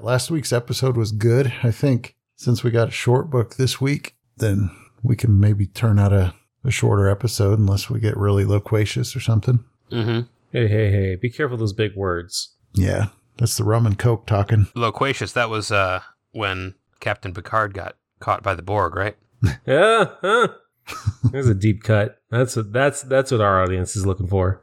Last week's episode was good. I think since we got a short book this week, then we can maybe turn out a, a shorter episode unless we get really loquacious or something. Mm-hmm. Hey, hey, hey! Be careful of those big words. Yeah, that's the rum and coke talking. Loquacious. That was uh, when Captain Picard got caught by the Borg, right? Yeah, huh? There's a deep cut. That's what that's that's what our audience is looking for.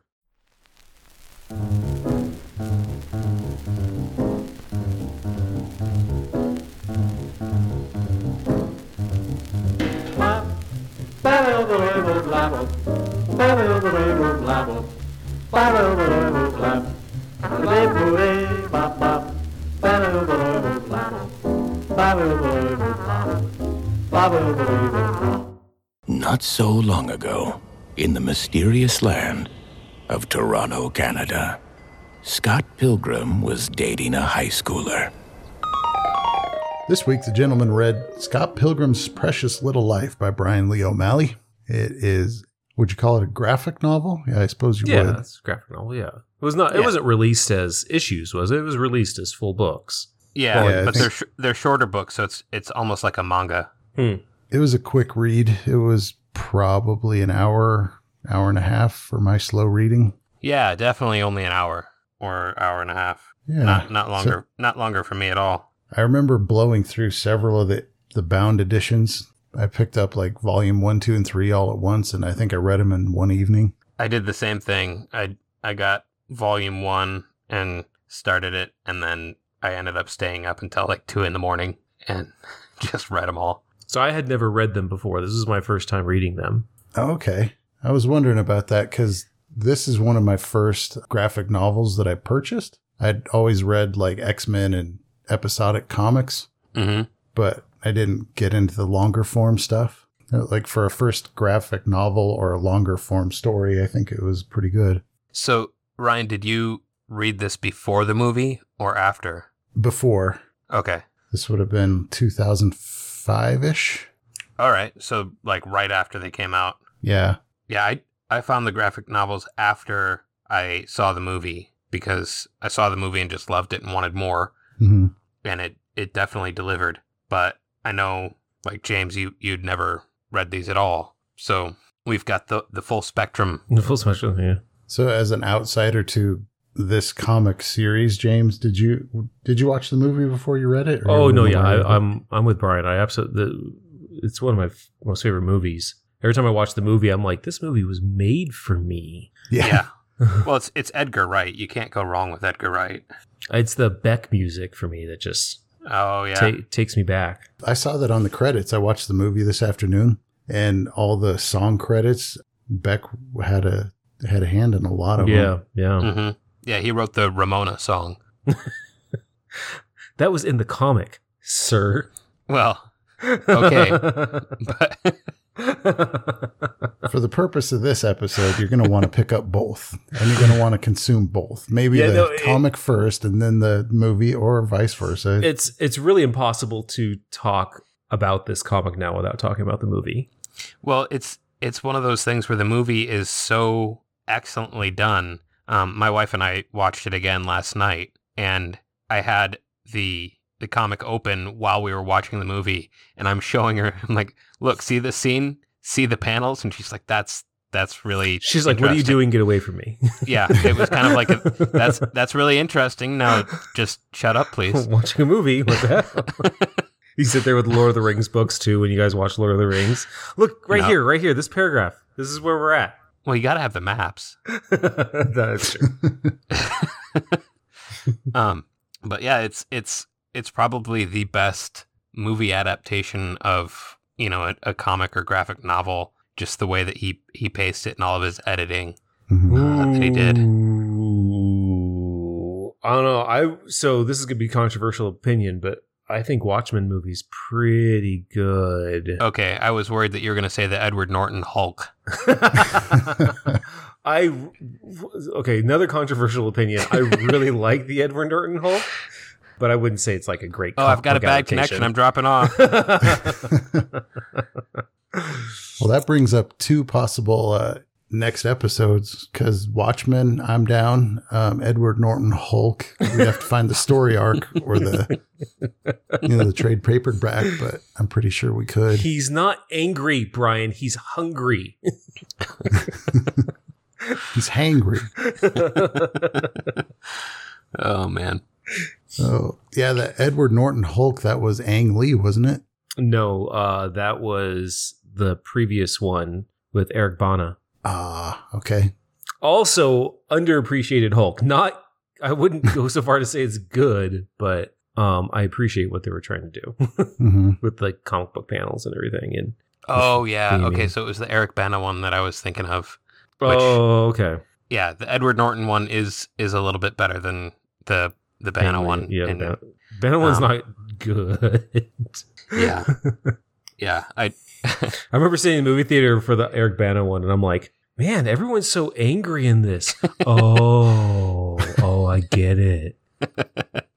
Not so long ago, in the mysterious land of Toronto, Canada, Scott Pilgrim was dating a high schooler. This week, the gentleman read Scott Pilgrim's Precious Little Life by Brian Lee O'Malley. It is, would you call it a graphic novel? Yeah, I suppose you Yeah, would. it's a graphic novel. Yeah, it was not. It Yeah. wasn't released as issues, was it? It was released as full books. Yeah, Well, I but think- they're sh- they're shorter books, so it's it's almost like a manga. Hmm. It was a quick read. It was probably an hour, hour and a half for my slow reading. Yeah, definitely only an hour or hour and a half. Yeah. Not not So- longer. not longer for me at all. I remember blowing through several of the, the bound editions. I picked up like volume one, two, and three all at once, and I think I read them in one evening. I did the same thing. I I got volume one and started it, and then I ended up staying up until like two in the morning and just read them all. So I had never read them before. This is my first time reading them. Oh, okay. I was wondering about that because this is one of my first graphic novels that I purchased. I'd always read like X Men and episodic comics, Mm-hmm. but I didn't get into the longer form stuff. Uh, Like for a first graphic novel or a longer form story, I think it was pretty good. So Ryan, did you read this before the movie or after? Before Okay. this would have been 2005 ish. All right. So like right after they came out. Yeah. Yeah, I I found the graphic novels after I saw the movie because I saw the movie and just loved it and wanted more, hmm and it it definitely delivered. But I know, like James, you you'd never read these at all, so we've got the the full spectrum. The full special, yeah. So, as an outsider to this comic series, James, did you did you watch the movie before you read it? Oh no, yeah, read it? I, I'm I'm with Brian. I absolutely. It's one of my f- most favorite movies. Every time I watch the movie, I'm like, this movie was made for me. yeah. Yeah. well, it's it's Edgar Wright. You can't go wrong with Edgar Wright. It's the Beck music for me that just Oh yeah. ta- takes me back. I saw that on the credits. I watched the movie this afternoon, and all the song credits. Beck had a had a hand in a lot of Yeah, them. yeah. hmm Yeah, he wrote the Ramona song. That was in the comic, sir. Well, Okay. but For the purpose of this episode, you're going to want to pick up both, and you're going to want to consume both. Maybe Yeah, the no, it- comic first, and then the movie, or vice versa. it's it's really impossible to talk about this comic now without talking about the movie. Well, it's it's one of those things where the movie is so excellently done. Um, my wife and I watched it again last night, and I had the the comic open while we were watching the movie, and I'm showing her. I'm like, "Look, see this scene? See the panels?" And she's like, "That's that's really." She's like, "What are you doing? Get away from me!" Yeah, it was kind of like a, that's that's really interesting. Now, just shut up, please. watching a movie. What the hell? you sit there with Lord of the Rings books too when you guys watch Lord of the Rings. Look right No. here, right here. This paragraph. This is where we're at. Well, you got to have the maps. That's true. Um, but yeah, it's it's it's probably the best movie adaptation of you know a, a comic or graphic novel. Just the way that he he paced it and all of his editing. Mhm. Uh, that he did. Ooh. I don't know. I so this is gonna be controversial opinion, but I think Watchmen movie's pretty good. Okay, I was worried that you were going to say the Edward Norton Hulk. I okay. Another controversial opinion. I really like the Edward Norton Hulk, but I wouldn't say it's like a great. Oh, I've got a bad adaptation. connection. I'm dropping off. Well, that brings up two possible uh, next episodes because Watchmen, I'm down. Um, Edward Norton Hulk, we have to find the story arc or the you know the trade paperback, but I'm pretty sure we could. He's not angry, Brian. He's hungry. He's hangry. Oh man. So yeah, the Edward Norton Hulk that was Ang Lee, wasn't it? no, uh, that was the previous one with Eric Bana. Ah, okay. Also, underappreciated Hulk. Not, I wouldn't go so far to say it's good, but um, I appreciate what they were trying to do hmm with like comic book panels and everything. And Oh yeah. theming. Okay, so it was the Eric Bana one that I was thinking of. Which- oh, okay. Yeah, the Edward Norton one is is a little bit better than the the Bana one. Yeah, And- Bana, Bana one's um, not good. yeah. Yeah. I I remember seeing the movie theater for the Eric Bana one, and I'm like, man, everyone's so angry in this. oh, oh, I get it.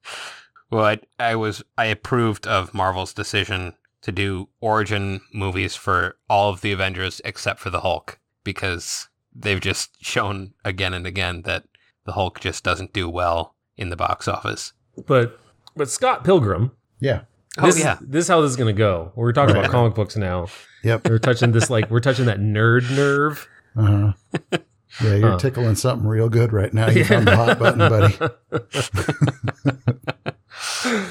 well, I, I was I approved of Marvel's decision to do origin movies for all of the Avengers except for the Hulk because they've just shown again and again that the Hulk just doesn't do well in the box office. But but Scott Pilgrim. Yeah. Oh This, yeah. this is how this is gonna go. We're talking about comic books now. Yep. We're touching this like we're touching that nerd nerve. Uh-huh. Yeah, you're tickling something real good right now. You found the hot button, buddy.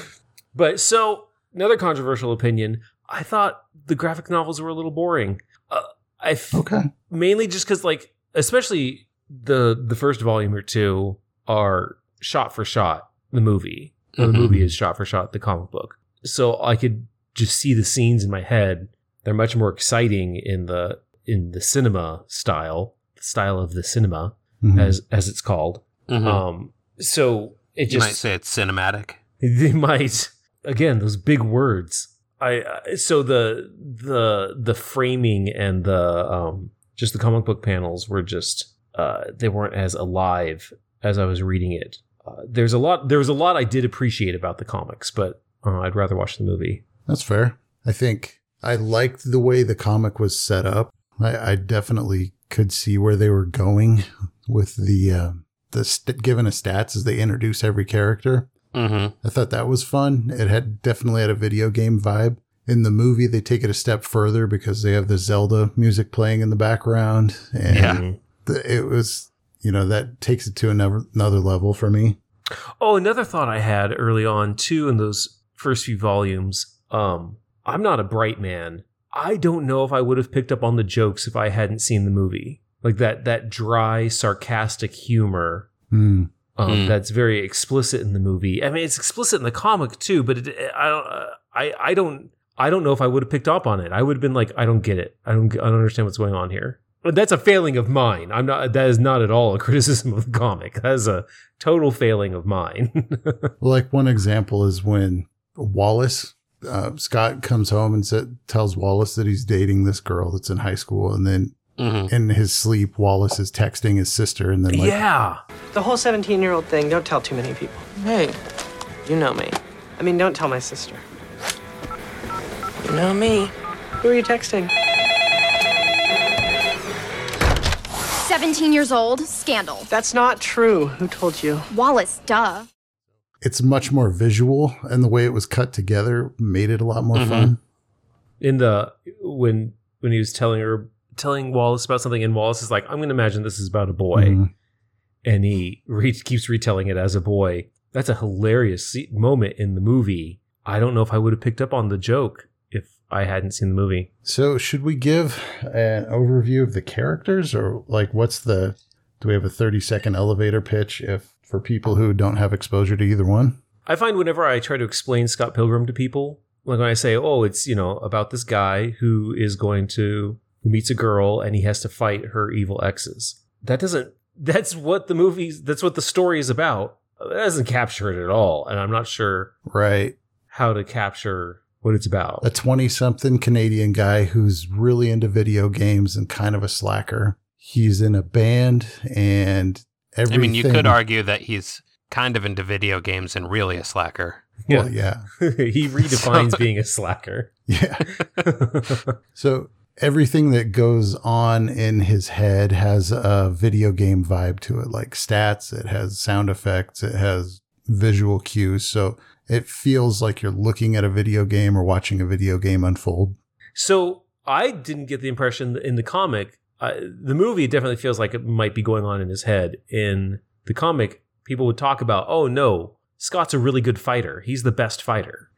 but so another controversial opinion. I thought the graphic novels were a little boring. Uh, I f- Okay. mainly just because like especially the the first volume or two are shot for shot the movie. Mhm. The movie is shot for shot the comic book, so I could just see the scenes in my head. They're much more exciting in the in the cinema style, the style of the cinema Mhm. as as it's called. Mhm. Um, so it you just might say it's cinematic. they might again those big words. I I- so the the the framing and the um just the comic book panels were just uh they weren't as alive as I was reading it. Uh, there's a lot there was a lot I did appreciate about the comics, but uh, I'd rather watch the movie. That's fair. I think I liked the way the comic was set up. I, I definitely could see where they were going with the uh, the st- given a stats as they introduce every character. Mm-hmm. I thought that was fun. It had definitely had a video game vibe. In the movie, they take it a step further because they have the Zelda music playing in the background, and Yeah. The, it was you know that takes it to another another level for me. Oh, another thought I had early on too in those first few volumes. Um, I'm not a bright man. I don't know if I would have picked up on the jokes if I hadn't seen the movie. Like that that dry, sarcastic humor Hmm. um, Mm. that's very explicit in the movie. I mean, it's explicit in the comic too, but it, I don't, uh, I, I don't, I don't know if I would have picked up on it. I would have been like, I don't get it. I don't, I don't understand what's going on here. But that's a failing of mine. I'm not. That is not at all a criticism of the comic. That is a total failing of mine. Like one example is when Wallace uh, Scott comes home and sa- tells Wallace that he's dating this girl that's in high school, and then Mm-hmm. in his sleep, Wallace is texting his sister, and then like, yeah. The whole 17 year old thing, don't tell too many people. Hey, You know me. I mean, don't tell my sister. you know me. Who are you texting? 17 years old, scandal. That's not true. Who told you? Wallace, duh. It's much more visual, and the way it was cut together made it a lot more Mhm. fun. In the when when he was telling her telling Wallace about something, and Wallace is like, "I'm going to imagine this is about a boy," Mhm. and he re- keeps retelling it as a boy. That's a hilarious se- moment in the movie. I don't know if I would have picked up on the joke if I hadn't seen the movie. So, should we give an overview of the characters, or like what's the? Do we have a thirty second elevator pitch if for people who don't have exposure to either one? I find whenever I try to explain Scott Pilgrim to people, like when I say, "Oh, it's you know about this guy who is going to who meets a girl and he has to fight her evil exes," that doesn't. That's what the movie's. That's what the story is about. That doesn't capture it at all, and I'm not sure Right. how to capture what it's about. a 20 something Canadian guy who's really into video games and kind of a slacker. He's in a band and everything. I mean, you could argue that he's kind of into video games and really a slacker. Well, yeah. he redefines So- being a slacker. Yeah. So everything that goes on in his head has a video game vibe to it, like stats, it has sound effects, it has visual cues. So it feels like you're looking at a video game or watching a video game unfold. So I didn't get the impression in the comic. The movie definitely feels like it might be going on in his head. In the comic, people would talk about, "Oh no, Scott's a really good fighter. He's the best fighter."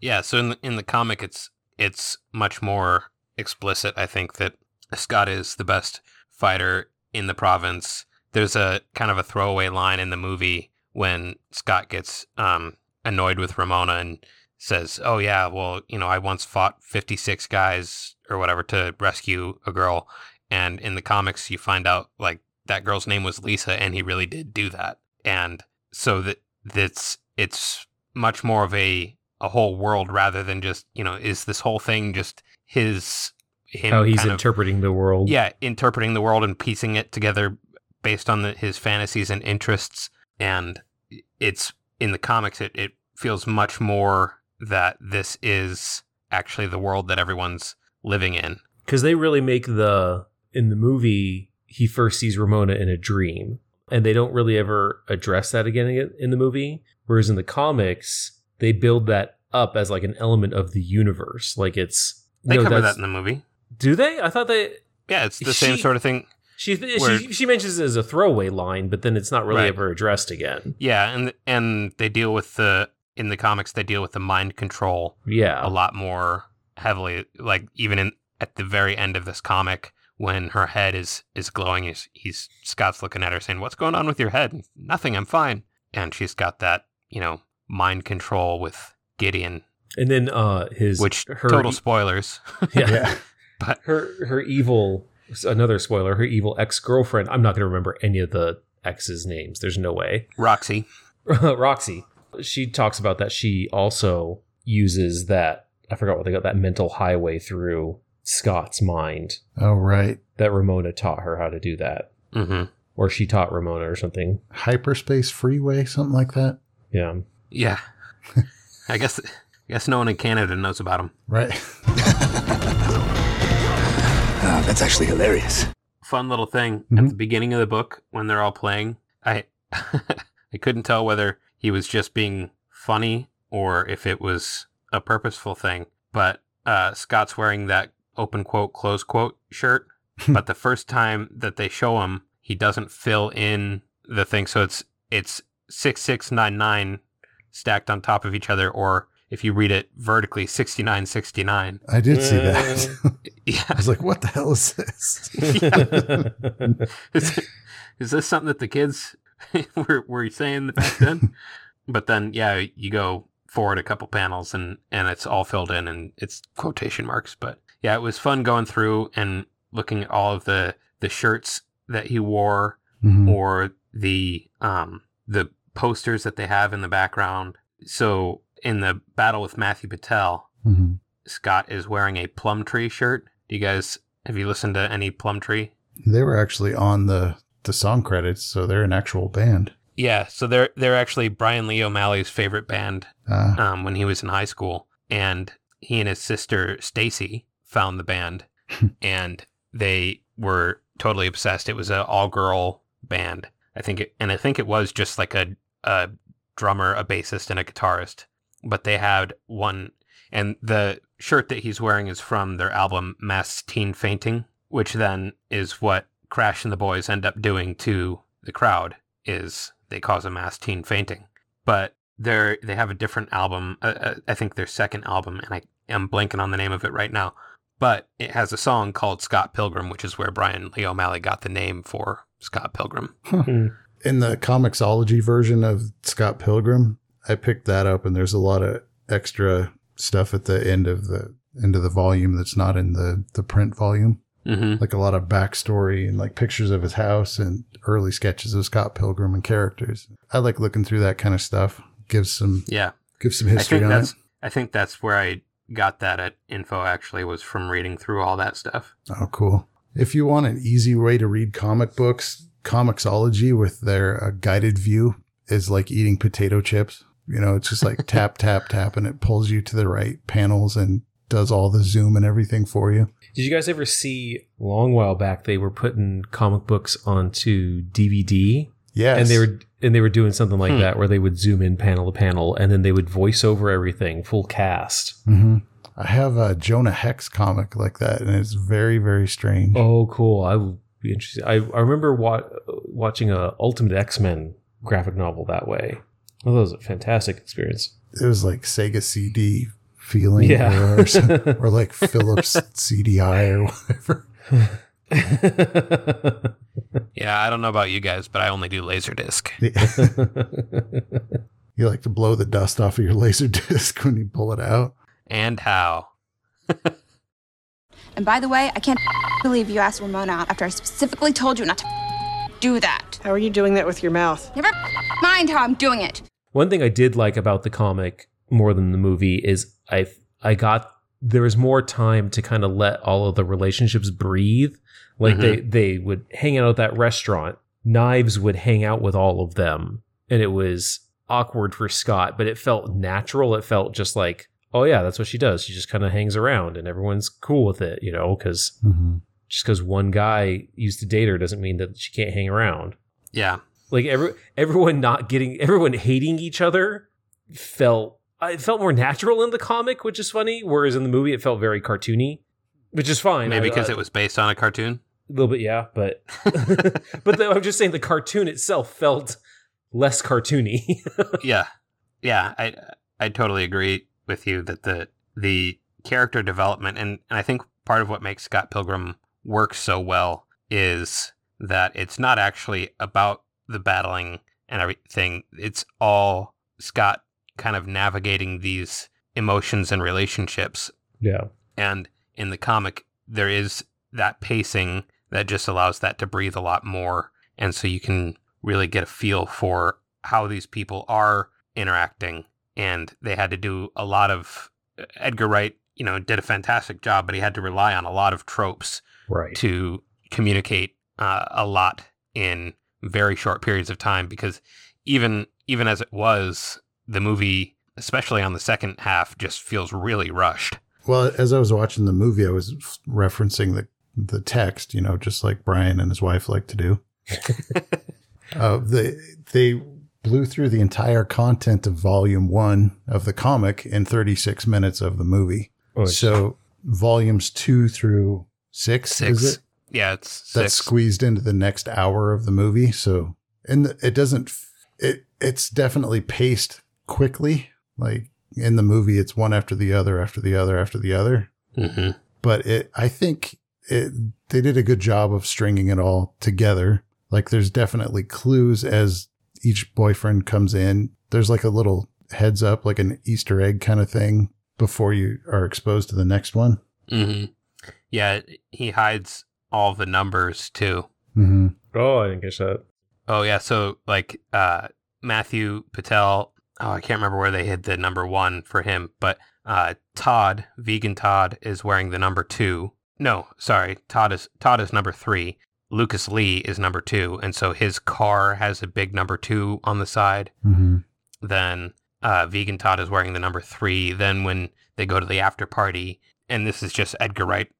Yeah, so in the, in the comic, it's it's much more explicit. I think that Scott is the best fighter in the province. There's a kind of a throwaway line in the movie when Scott gets um, annoyed with Ramona and says, "Oh yeah, well, you know, I once fought 56 guys or whatever to rescue a girl." And in the comics, you find out like that girl's name was Lisa, and he really did do that. And so that that's it's much more of a a whole world rather than just you know is this whole thing just his him How he's kind of- interpreting the world. yeah interpreting the world and piecing it together based on the, his fantasies and interests and it's in the comics it, it feels much more that this is actually the world that everyone's living in because they really make the in the movie he first sees Ramona in a dream, and they don't really ever address that again in- the movie. Whereas in the comics, they build that up as like an element of the universe, like it's they no, cover that in the movie Do they? I thought they. yeah it's the same sort of thing She, Where- she she mentions it as a throwaway line, but then it's not really Right. ever addressed again. yeah and and they deal with the in the comics they deal with the mind control Yeah, a lot more heavily like even in at the very end of this comic when her head is is glowing he's, he's scott's looking at her saying what's going on with your head? Nothing i'm fine. And she's got that you know mind control with gideon. And then uh his which her total spoilers. Yeah, Yeah. but her her evil another spoiler her evil ex-girlfriend i'm not going to remember any of the ex's names there's no way. Roxy. Roxy. She talks about that she also uses that i forgot what they got that mental highway through scott's mind Oh, right. that ramona taught her how to do that hmm or she taught ramona or something Hyperspace freeway, something like that. yeah yeah i guess i guess no one in canada knows about him Right. Ah, that's actually hilarious. fun little thing Mhm. at the beginning of the book when they're all playing. I I couldn't tell whether he was just being funny or if it was a purposeful thing. But uh, Scott's wearing that open quote close quote shirt. Hmm. but the first time that they show him, he doesn't fill in the thing, so it's it's six six nine nine stacked on top of each other, or if you read it vertically, sixty nine sixty nine. I did see that. Yeah. I was like, what the hell is this? is, is this something that the kids were, were saying back then? but then, yeah, you go forward a couple panels and, and it's all filled in and it's quotation marks. But yeah, it was fun going through and looking at all of the, the shirts that he wore Mhm. or the um, the posters that they have in the background. So in the battle with Matthew Patel, Mhm. Scott is wearing a Plumtree shirt. Do you guys have you listened to any Plumtree? They were actually on the, the song credits, so they're an actual band. Yeah, so they're they're actually Brian Lee O'Malley's favorite band Uh, um, when he was in high school, and he and his sister Stacy found the band, and they were totally obsessed. It was an all girl band, I think, it, and I think it was just like a a drummer, a bassist, and a guitarist. But they had one, and the shirt that he's wearing is from their album Mass Teen Fainting, which then is what Crash and the boys end up doing to the crowd. Is they cause a mass teen fainting, but they're they have a different album. Uh, uh, I think their second album, and I am blanking on the name of it right now. But it has a song called Scott Pilgrim, which is where Brian Lee O'Malley got the name for Scott Pilgrim. in the Comixology version of Scott Pilgrim, I picked that up, and there's a lot of extra stuff at the end of the end of the volume that's not in the the print volume. Mm-hmm. Like a lot of backstory and like pictures of his house and early sketches of Scott Pilgrim and characters. I like looking through that kind of stuff. Gives some Yeah, gives some I history think on it. that's I think that's where I got that at info. Actually, was from reading through all that stuff. Oh, cool. If you want an easy way to read comic books, Comixology with their uh, guided view is like eating potato chips. You know, it's just like tap, tap, tap, and it pulls you to the right panels and does all the zoom and everything for you. Did you guys ever see a long while back they were putting comic books onto DVD Yes. and they were and they were doing something like Hmm. that where they would zoom in panel to panel and then they would voice over everything full cast. hmm I have a Jonah Hex comic like that, and it's very, very strange. Oh, cool! I would be interested. I, I remember wa- watching a Ultimate X Men graphic novel that way. Oh, that was a fantastic experience. It was like Sega CD feeling, Yeah. or, or like Philips CDI or whatever. Yeah, I don't know about you guys, but I only do Laserdisc. You like to blow the dust off of your laser disc when you pull it out. And how? And by the way, I can't believe you asked Ramona out after I specifically told you not to do that. How are you doing that with your mouth? Never mind how I'm doing it. One thing I did like about the comic more than the movie is I I got there was more time to kind of let all of the relationships breathe. Like they they would hang out at that restaurant. Knives would hang out with all of them, and it was awkward for Scott, but it felt natural. It felt just like, oh yeah, that's what she does. She just kind of hangs around, and everyone's cool with it, you know, because Mm-hmm. just because one guy used to date her doesn't mean that she can't hang around Yeah. like every everyone not getting everyone hating each other felt it felt more natural in the comic which is funny whereas in the movie it felt very cartoony which is fine Maybe because it was based on a cartoon. A little bit yeah but but the, i'm just saying the cartoon itself felt less cartoony yeah. Yeah, I I totally agree with you that the the character development and, and I think part of what makes Scott Pilgrim work so well is that it's not actually about the battling and everything. It's all Scott kind of navigating these emotions and relationships yeah and in the comic there is that pacing that just allows that to breathe a lot more. And so you can really get a feel for how these people are interacting. And they had to do a lot of Edgar Wright you know did a fantastic job but he had to rely on a lot of tropes right. to communicate uh, a lot in very short periods of time because even even as it was the movie especially on the second half just feels really rushed. Well, as I was watching the movie, I was referencing the the text, you know, just like Brian and his wife like to do. uh, they they blew through the entire content of Volume One of the comic in 36 minutes of the movie. Oh, so volumes two through six, six. is it? Yeah, it's That's squeezed into the next hour of the movie. So, and it doesn't. It it's definitely paced quickly. Like in the movie, it's one after the other, after the other, after the other. hmm But it, I think it they did a good job of stringing it all together. Like there's definitely clues as each boyfriend comes in. There's like a little heads up, like an Easter egg kind of thing before you are exposed to the next one. hmm Yeah, he hides all the numbers too. Mm-hmm. oh i didn't catch that Oh yeah, so like uh Matthew Patel, oh I can't remember where they hid the number one for him, but uh Todd, vegan Todd, is wearing the number two. No, sorry, Todd is Todd is number three. Lucas Lee is number two, and so his car has a big number two on the side. Mm-hmm. then uh, Vegan Todd is wearing the number three. Then when they go to the after party, and this is just Edgar Wright,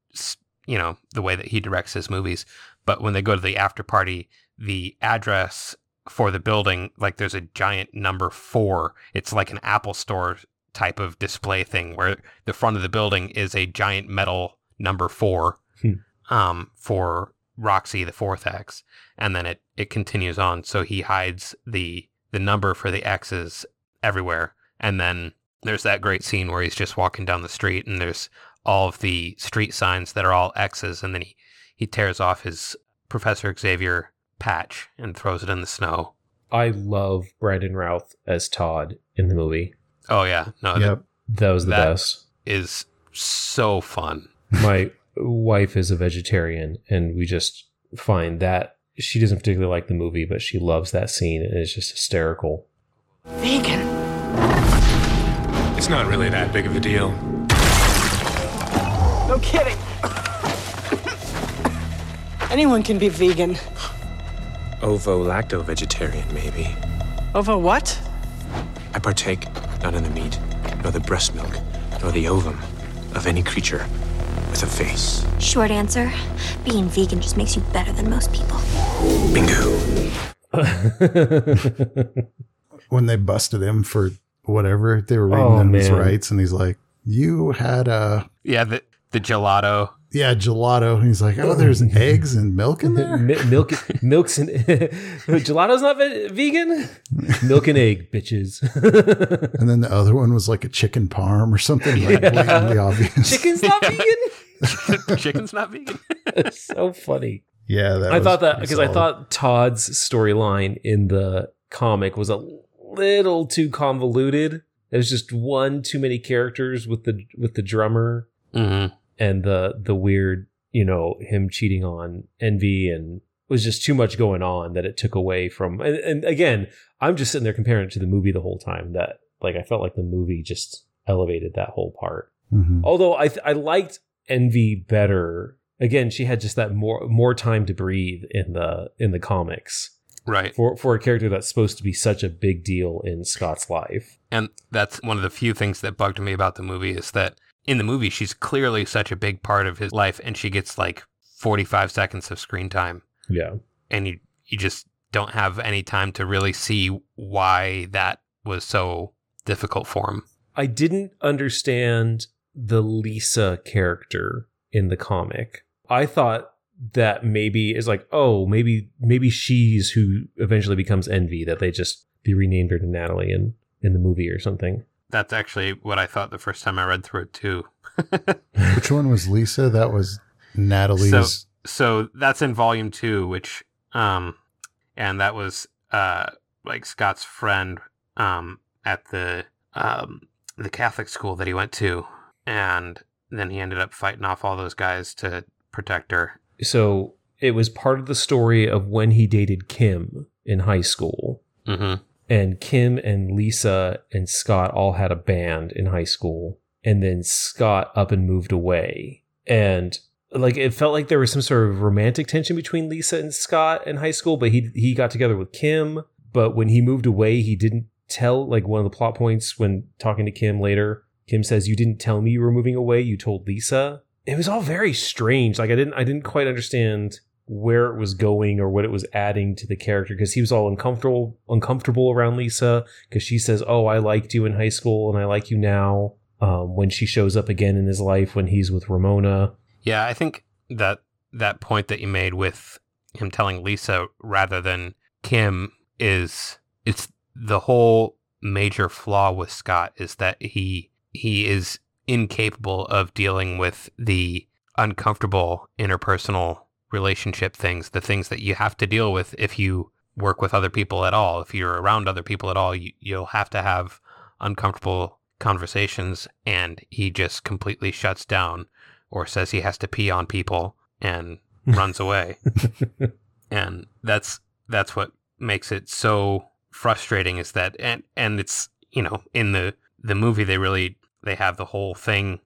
you know, the way that he directs his movies. But when they go to the after party, the address for the building, like there's a giant number four. It's like an Apple Store type of display thing where the front of the building is a giant metal number four Hmm. um, for Roxy, the fourth X. And then it, it continues on. So he hides the the number for the X's everywhere. And then there's that great scene where he's just walking down the street and there's all of the street signs that are all X's. And then he, he tears off his Professor Xavier patch and throws it in the snow. i love brandon routh as todd in the movie Oh, yeah. No, Yep. that was the That- best that is so fun. My wife is a vegetarian and we just find that she doesn't particularly like the movie but she loves that scene and it's just hysterical Vegan. It's not really that big of a deal. No kidding. Anyone can be vegan. Ovo lacto vegetarian, maybe. Ovo what? I partake not in the meat, nor the breast milk, nor the ovum, of any creature with a face. Short answer being vegan just makes you better than most people. Bingo. when they busted him for whatever they were reading Oh, him his rights, and he's like, "You had a Yeah, the the gelato. yeah gelato," and he's like, "Oh, there's eggs and milk in there." Mi- milk, milks and gelato's not ve- vegan. Milk and egg, bitches. And then the other one was like a chicken parm or something like Yeah. blatantly obvious. Chicken's not vegan. Chicken's not vegan. It's so funny. Yeah, that I was thought that because I thought Todd's storyline in the comic was a little too convoluted. There's just one too many characters with the with the drummer hmm and the the weird, you know, him cheating on Envy and was just too much going on that it took away from. And, and again, I'm just sitting there comparing it to the movie the whole time. That like I felt like the movie just elevated that whole part. Mhm. Although I I liked Envy better. Again, she had just that more more time to breathe in the in the comics Right. for for a character that's supposed to be such a big deal in Scott's life. And that's one of the few things that bugged me about the movie is that in the movie she's clearly such a big part of his life and she gets like 45 seconds of screen time Yeah. and you you just don't have any time to really see why that was so difficult for him. I didn't understand the Lisa character in the comic. I thought that maybe is like, oh, maybe maybe she's who eventually becomes Envy. That they just they renamed her to Natalie in in the movie or something. That's actually what I thought the first time I read through it too. Which one was Lisa? That was Natalie's. So so that's in volume two, which um and that was uh like Scott's friend um at the um the Catholic school that he went to and then he ended up fighting off all those guys to protect her. So it was part of the story of when he dated Kim in high school. Mm-hmm. and Kim and Lisa and Scott all had a band in high school, and then Scott up and moved away, and like it felt like there was some sort of romantic tension between Lisa and Scott in high school, but he he got together with Kim, but when he moved away, he didn't tell like one of the plot points when talking to Kim later. Kim says, "You didn't tell me you were moving away. You told Lisa." It was all very strange. Like I didn't I didn't quite understand where it was going or what it was adding to the character because he was all uncomfortable uncomfortable around Lisa because she says, "Oh, I liked you in high school and I like you now." Um, when she shows up again in his life when he's with Ramona, Yeah, I think that that point that you made with him telling Lisa rather than Kim is it's the whole major flaw with Scott is that he he is incapable of dealing with the uncomfortable interpersonal relationship things, the things that you have to deal with if you work with other people at all. If you're around other people at all, you, you'll have to have uncomfortable conversations and he just completely shuts down or says he has to pee on people and runs away. And that's that's what makes it so frustrating is that and and it's you know in the the movie they really they have the whole thing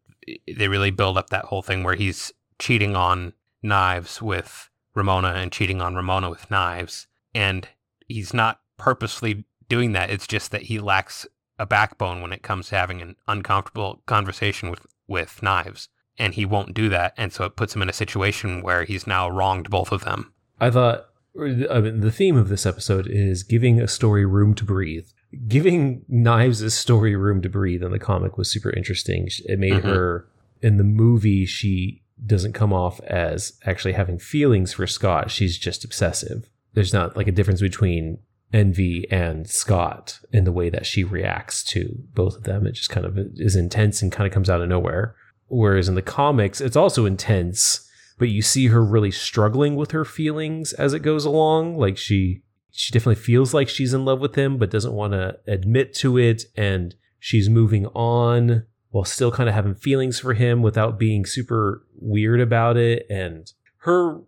they really build up that whole thing where he's cheating on knives with Ramona and cheating on Ramona with knives. And he's not purposely doing that. It's just that he lacks a backbone when it comes to having an uncomfortable conversation with with knives. And he won't do that. And so it puts him in a situation where he's now wronged both of them. I thought I mean, the theme of this episode is giving a story room to breathe. Giving Knives a story room to breathe in the comic was super interesting. It made Mhm. her in the movie she doesn't come off as actually having feelings for Scott. She's just obsessive. There's not like a difference between Envy and Scott in the way that she reacts to both of them. It just kind of is intense and kind of comes out of nowhere. Whereas in the comics, it's also intense, but you see her really struggling with her feelings as it goes along. Like she she definitely feels like she's in love with him, but doesn't want to admit to it, and she's moving on while still kind of having feelings for him without being super weird about it. And her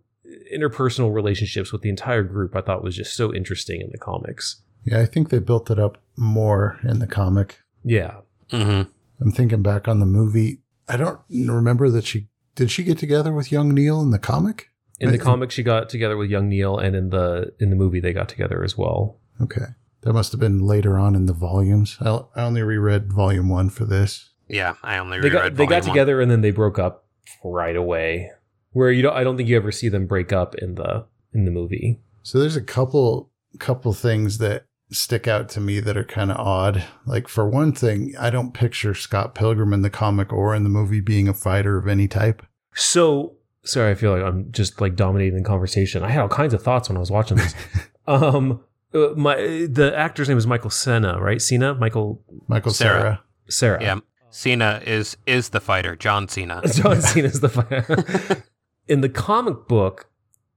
interpersonal relationships with the entire group, I thought was just so interesting in the comics. yeah, I think they built it up more in the comic. Yeah, mm-hmm. I'm thinking back on the movie. I don't remember that she did she get together with young Neil in the comic? In the I- comic, she got together with young Neil, and in the in the movie, they got together as well. Okay. That must have been later on in the volumes. I, I only reread volume one for this. Yeah, I only They reread got they got volume one. together and then they broke up right away. Where you don't, I don't think you ever see them break up in the in the movie. So there's a couple couple things that stick out to me that are kind of odd. Like for one thing, I don't picture Scott Pilgrim in the comic or in the movie being a fighter of any type. So sorry, I feel like I'm just like dominating the conversation. I had all kinds of thoughts when I was watching this. um, uh, my the actor's name is Michael Senna, right? Cena, Michael Michael Cera. Cera. Cera. Yeah, Cena is is the fighter. John Cena. John Cena's the fighter. In the comic book,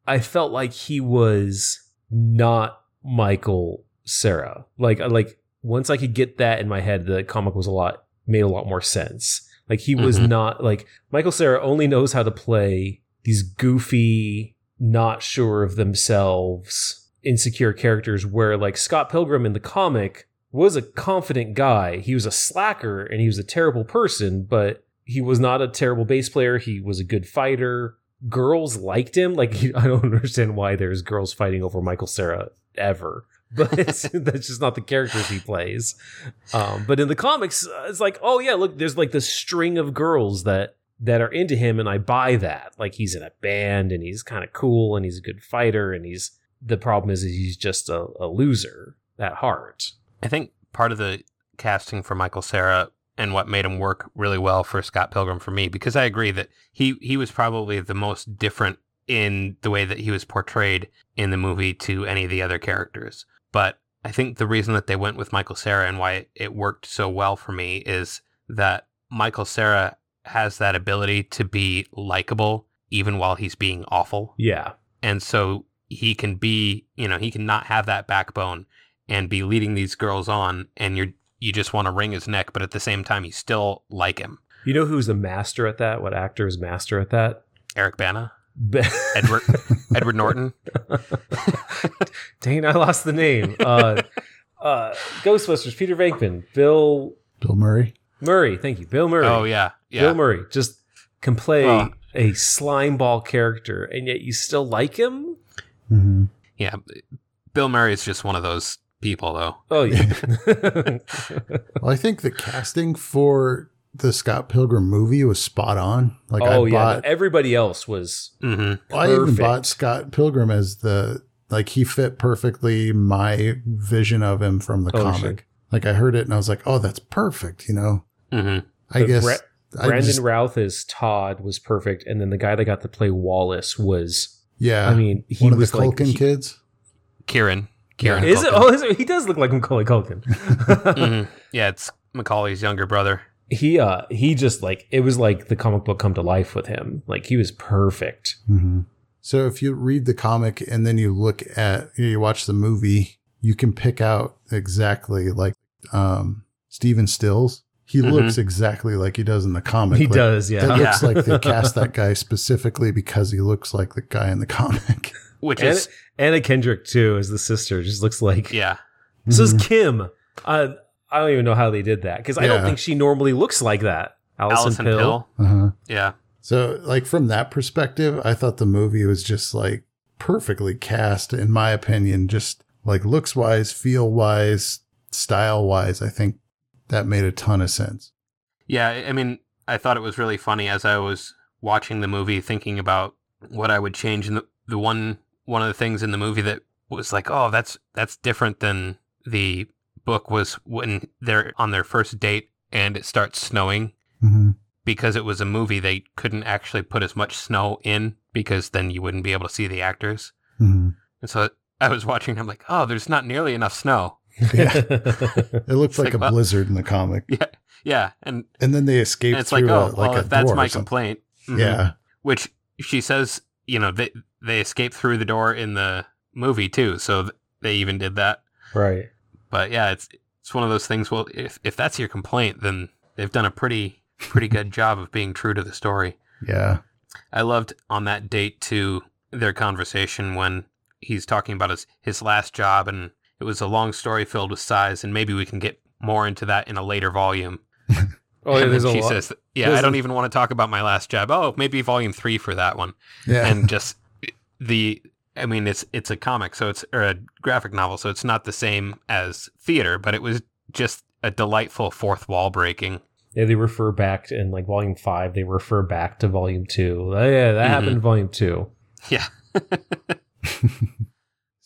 I felt like he was not Michael Cera. Like like once I could get that in my head, the comic was a lot made a lot more sense. Like he was Mhm. not like Michael Cera only knows how to play these goofy, not sure of themselves, insecure characters where like Scott Pilgrim in the comic was a confident guy. He was a slacker and he was a terrible person, but he was not a terrible bass player. He was a good fighter. Girls liked him. Like I don't understand why there's girls fighting over Michael Cera ever. But that's just not the characters he plays. Um, but in the comics, uh, it's like, oh yeah, look, there's like this string of girls that that are into him, and I buy that. Like he's in a band, and he's kind of cool, and he's a good fighter, and he's the problem is he's just a, a loser at heart. I think part of the casting for Michael Cera and what made him work really well for Scott Pilgrim for me, because I agree that he he was probably the most different in the way that he was portrayed in the movie to any of the other characters. But I think the reason that they went with Michael Cera and why it worked so well for me is that Michael Cera has that ability to be likable even while he's being awful. Yeah, And so he can be, you know, he can not have that backbone and be leading these girls on and you're you just want to wring his neck, but at the same time you still like him. you know who's the master at that? What actor is master at that? Eric Bana, Edward Edward Norton. Dang, I lost the name. Uh, uh, Ghostbusters, Peter Venkman, Bill Bill Murray. Murray. Thank you, Bill Murray. Oh yeah. Yeah. Bill Murray just can play Well- a slime ball character, and yet you still like him. Mm-hmm. Yeah. Bill Murray is just one of those people though. Oh yeah, Well, I think the casting for the Scott Pilgrim movie was spot on. Like oh I yeah. bought, Everybody else was Mm-hmm. I even perfect. bought Scott Pilgrim as the like he fit perfectly my vision of him from the Oh, comic. sure. Like I heard it and I was like, oh, that's perfect. You know, Mm-hmm. I But guess Bra- I Brandon just- Routh as Todd was perfect, and then the guy that got to play Wallace was. yeah. I mean, he one of the was like Culkin he- kids. Kieran. Kieran. Is it? Oh, is it? he does look like Macaulay Culkin. Mhm. Yeah, it's Macaulay's younger brother. He uh he just like it was like the comic book come to life with him. Like he was perfect. hmm So if you read the comic and then you look at you watch the movie, you can pick out exactly like um Stephen Stills. He Mhm. looks exactly like he does in the comic. He Like, does, It yeah. looks like they cast that guy specifically because he looks like the guy in the comic. Which And, is Anna Kendrick too as the sister just looks like. yeah. So is Mhm. Kim. Uh, I don't even know how they did that because I don't Yeah. think she normally looks like that. Alison, Alison Pill. Pill. Uh-huh. Yeah. So, like from that perspective, I thought the movie was just like perfectly cast, in my opinion. Just like looks wise, feel wise, style wise. I think that made a ton of sense. Yeah, I I mean, I thought it was really funny as I was watching the movie, thinking about what I would change. And the, the one one of the things in the movie that was like, oh, that's that's different than the book was when they're on their first date and it starts snowing Mm-hmm. because it was a movie. They couldn't actually put as much snow in because then you wouldn't be able to see the actors. Mm-hmm. And so I was watching. I'm like, oh, there's not nearly enough snow. Yeah. It looks like, like, a well- blizzard in the comic, Yeah, yeah, and, and then they escape. it's through like, oh, a, like well, a that's door my or something. complaint. Mhm. Yeah, which she says, you know, they they escape through the door in the movie too, so th- they even did that. right. But yeah, it's it's one of those things. Well, if if that's your complaint, then they've done a pretty pretty good job of being true to the story. yeah, I loved on that date too their conversation when he's talking about his his last job, and it was a long story filled with sighs, and maybe we can get more into that in a later volume. Oh, yeah, and there's then a she lot. says, "Yeah, there's I don't a- even want to talk about my last job. Oh, maybe volume three for that one." yeah. and just the I mean it's it's a comic so it's or a graphic novel so it's not the same as theater but it was just a delightful fourth wall breaking Yeah, they refer back to, in like volume five. They refer back to volume two. Oh, yeah, that happened in volume two. Yeah.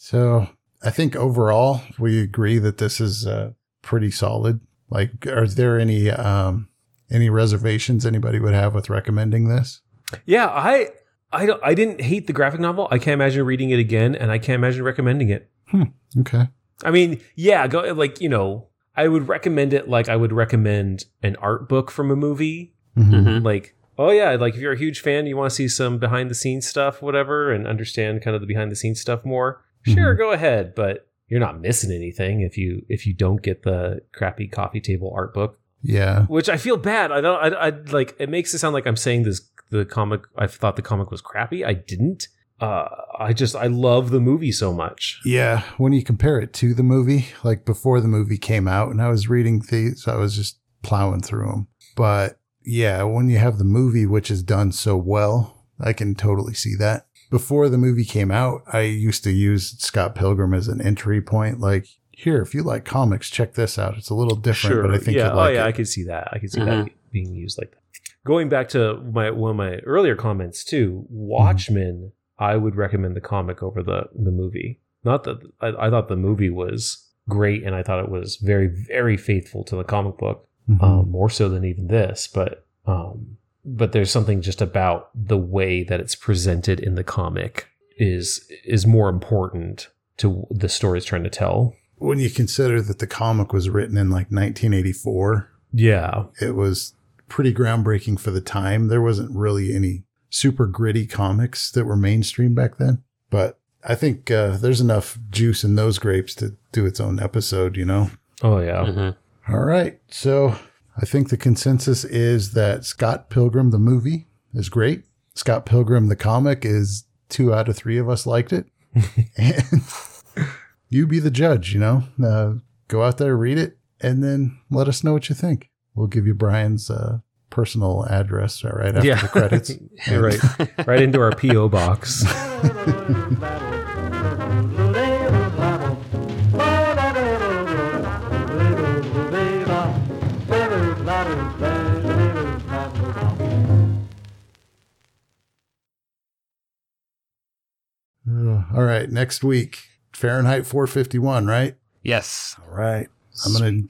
So I think overall we agree that this is uh, pretty solid. Like, are there any um, any reservations anybody would have with recommending this? Yeah, I I don't I didn't hate the graphic novel. I can't imagine reading it again, and I can't imagine recommending it. Hmm, okay. I mean, yeah, go like you know, I would recommend it like I would recommend an art book from a movie. Mhm. Like, oh yeah, like if you're a huge fan, you want to see some behind the scenes stuff, whatever, and understand kind of the behind the scenes stuff more. Mm-hmm. Sure, go ahead, but you're not missing anything if you if you don't get the crappy coffee table art book. Yeah. Which I feel bad. I don't. I, I like. It makes it sound like I'm saying this. The comic. I thought the comic was crappy. I didn't. Uh, I just. I love the movie so much. Yeah. When you compare it to the movie, like before the movie came out, and I was reading these, I was just plowing through them. But yeah, when you have the movie, which is done so well, I can totally see that. Before the movie came out, I used to use Scott Pilgrim as an entry point. Like, here, if you like comics, check this out. It's a little different, but I think yeah. you'd like oh yeah, I it. could see that. I could see that being used like that. Going back to my one of my earlier comments too, Watchmen. I would recommend the comic over the the movie. Not that I, I thought the movie was great, and I thought it was very very faithful to the comic book, Mhm. um, more so than even this. But um, but there's something just about the way that it's presented in the comic is is more important to the story it's trying to tell. when you consider that the comic was written in like 1984, Yeah, it was pretty groundbreaking for the time. There wasn't really any super gritty comics that were mainstream back then, but I think uh, there's enough juice in those grapes to do its own episode, you know? Oh yeah. Mhm. All right. So I think the consensus is that Scott Pilgrim, the movie, is great. Scott Pilgrim, the comic, is two out of three of us liked it. and you be the judge, you know? Uh, go out there, read it, and then let us know what you think. We'll give you Brian's uh, personal address uh, right after yeah. the credits. You're right. Right into our PO box. All right. Next week, Fahrenheit 451, right? Yes. All right. I'm gonna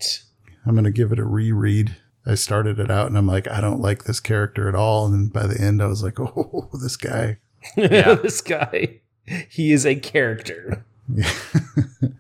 I'm gonna give it a reread. I started it out and I'm like, I don't like this character at all. And by the end, I was like, oh, this guy. Yeah. this guy, he is a character.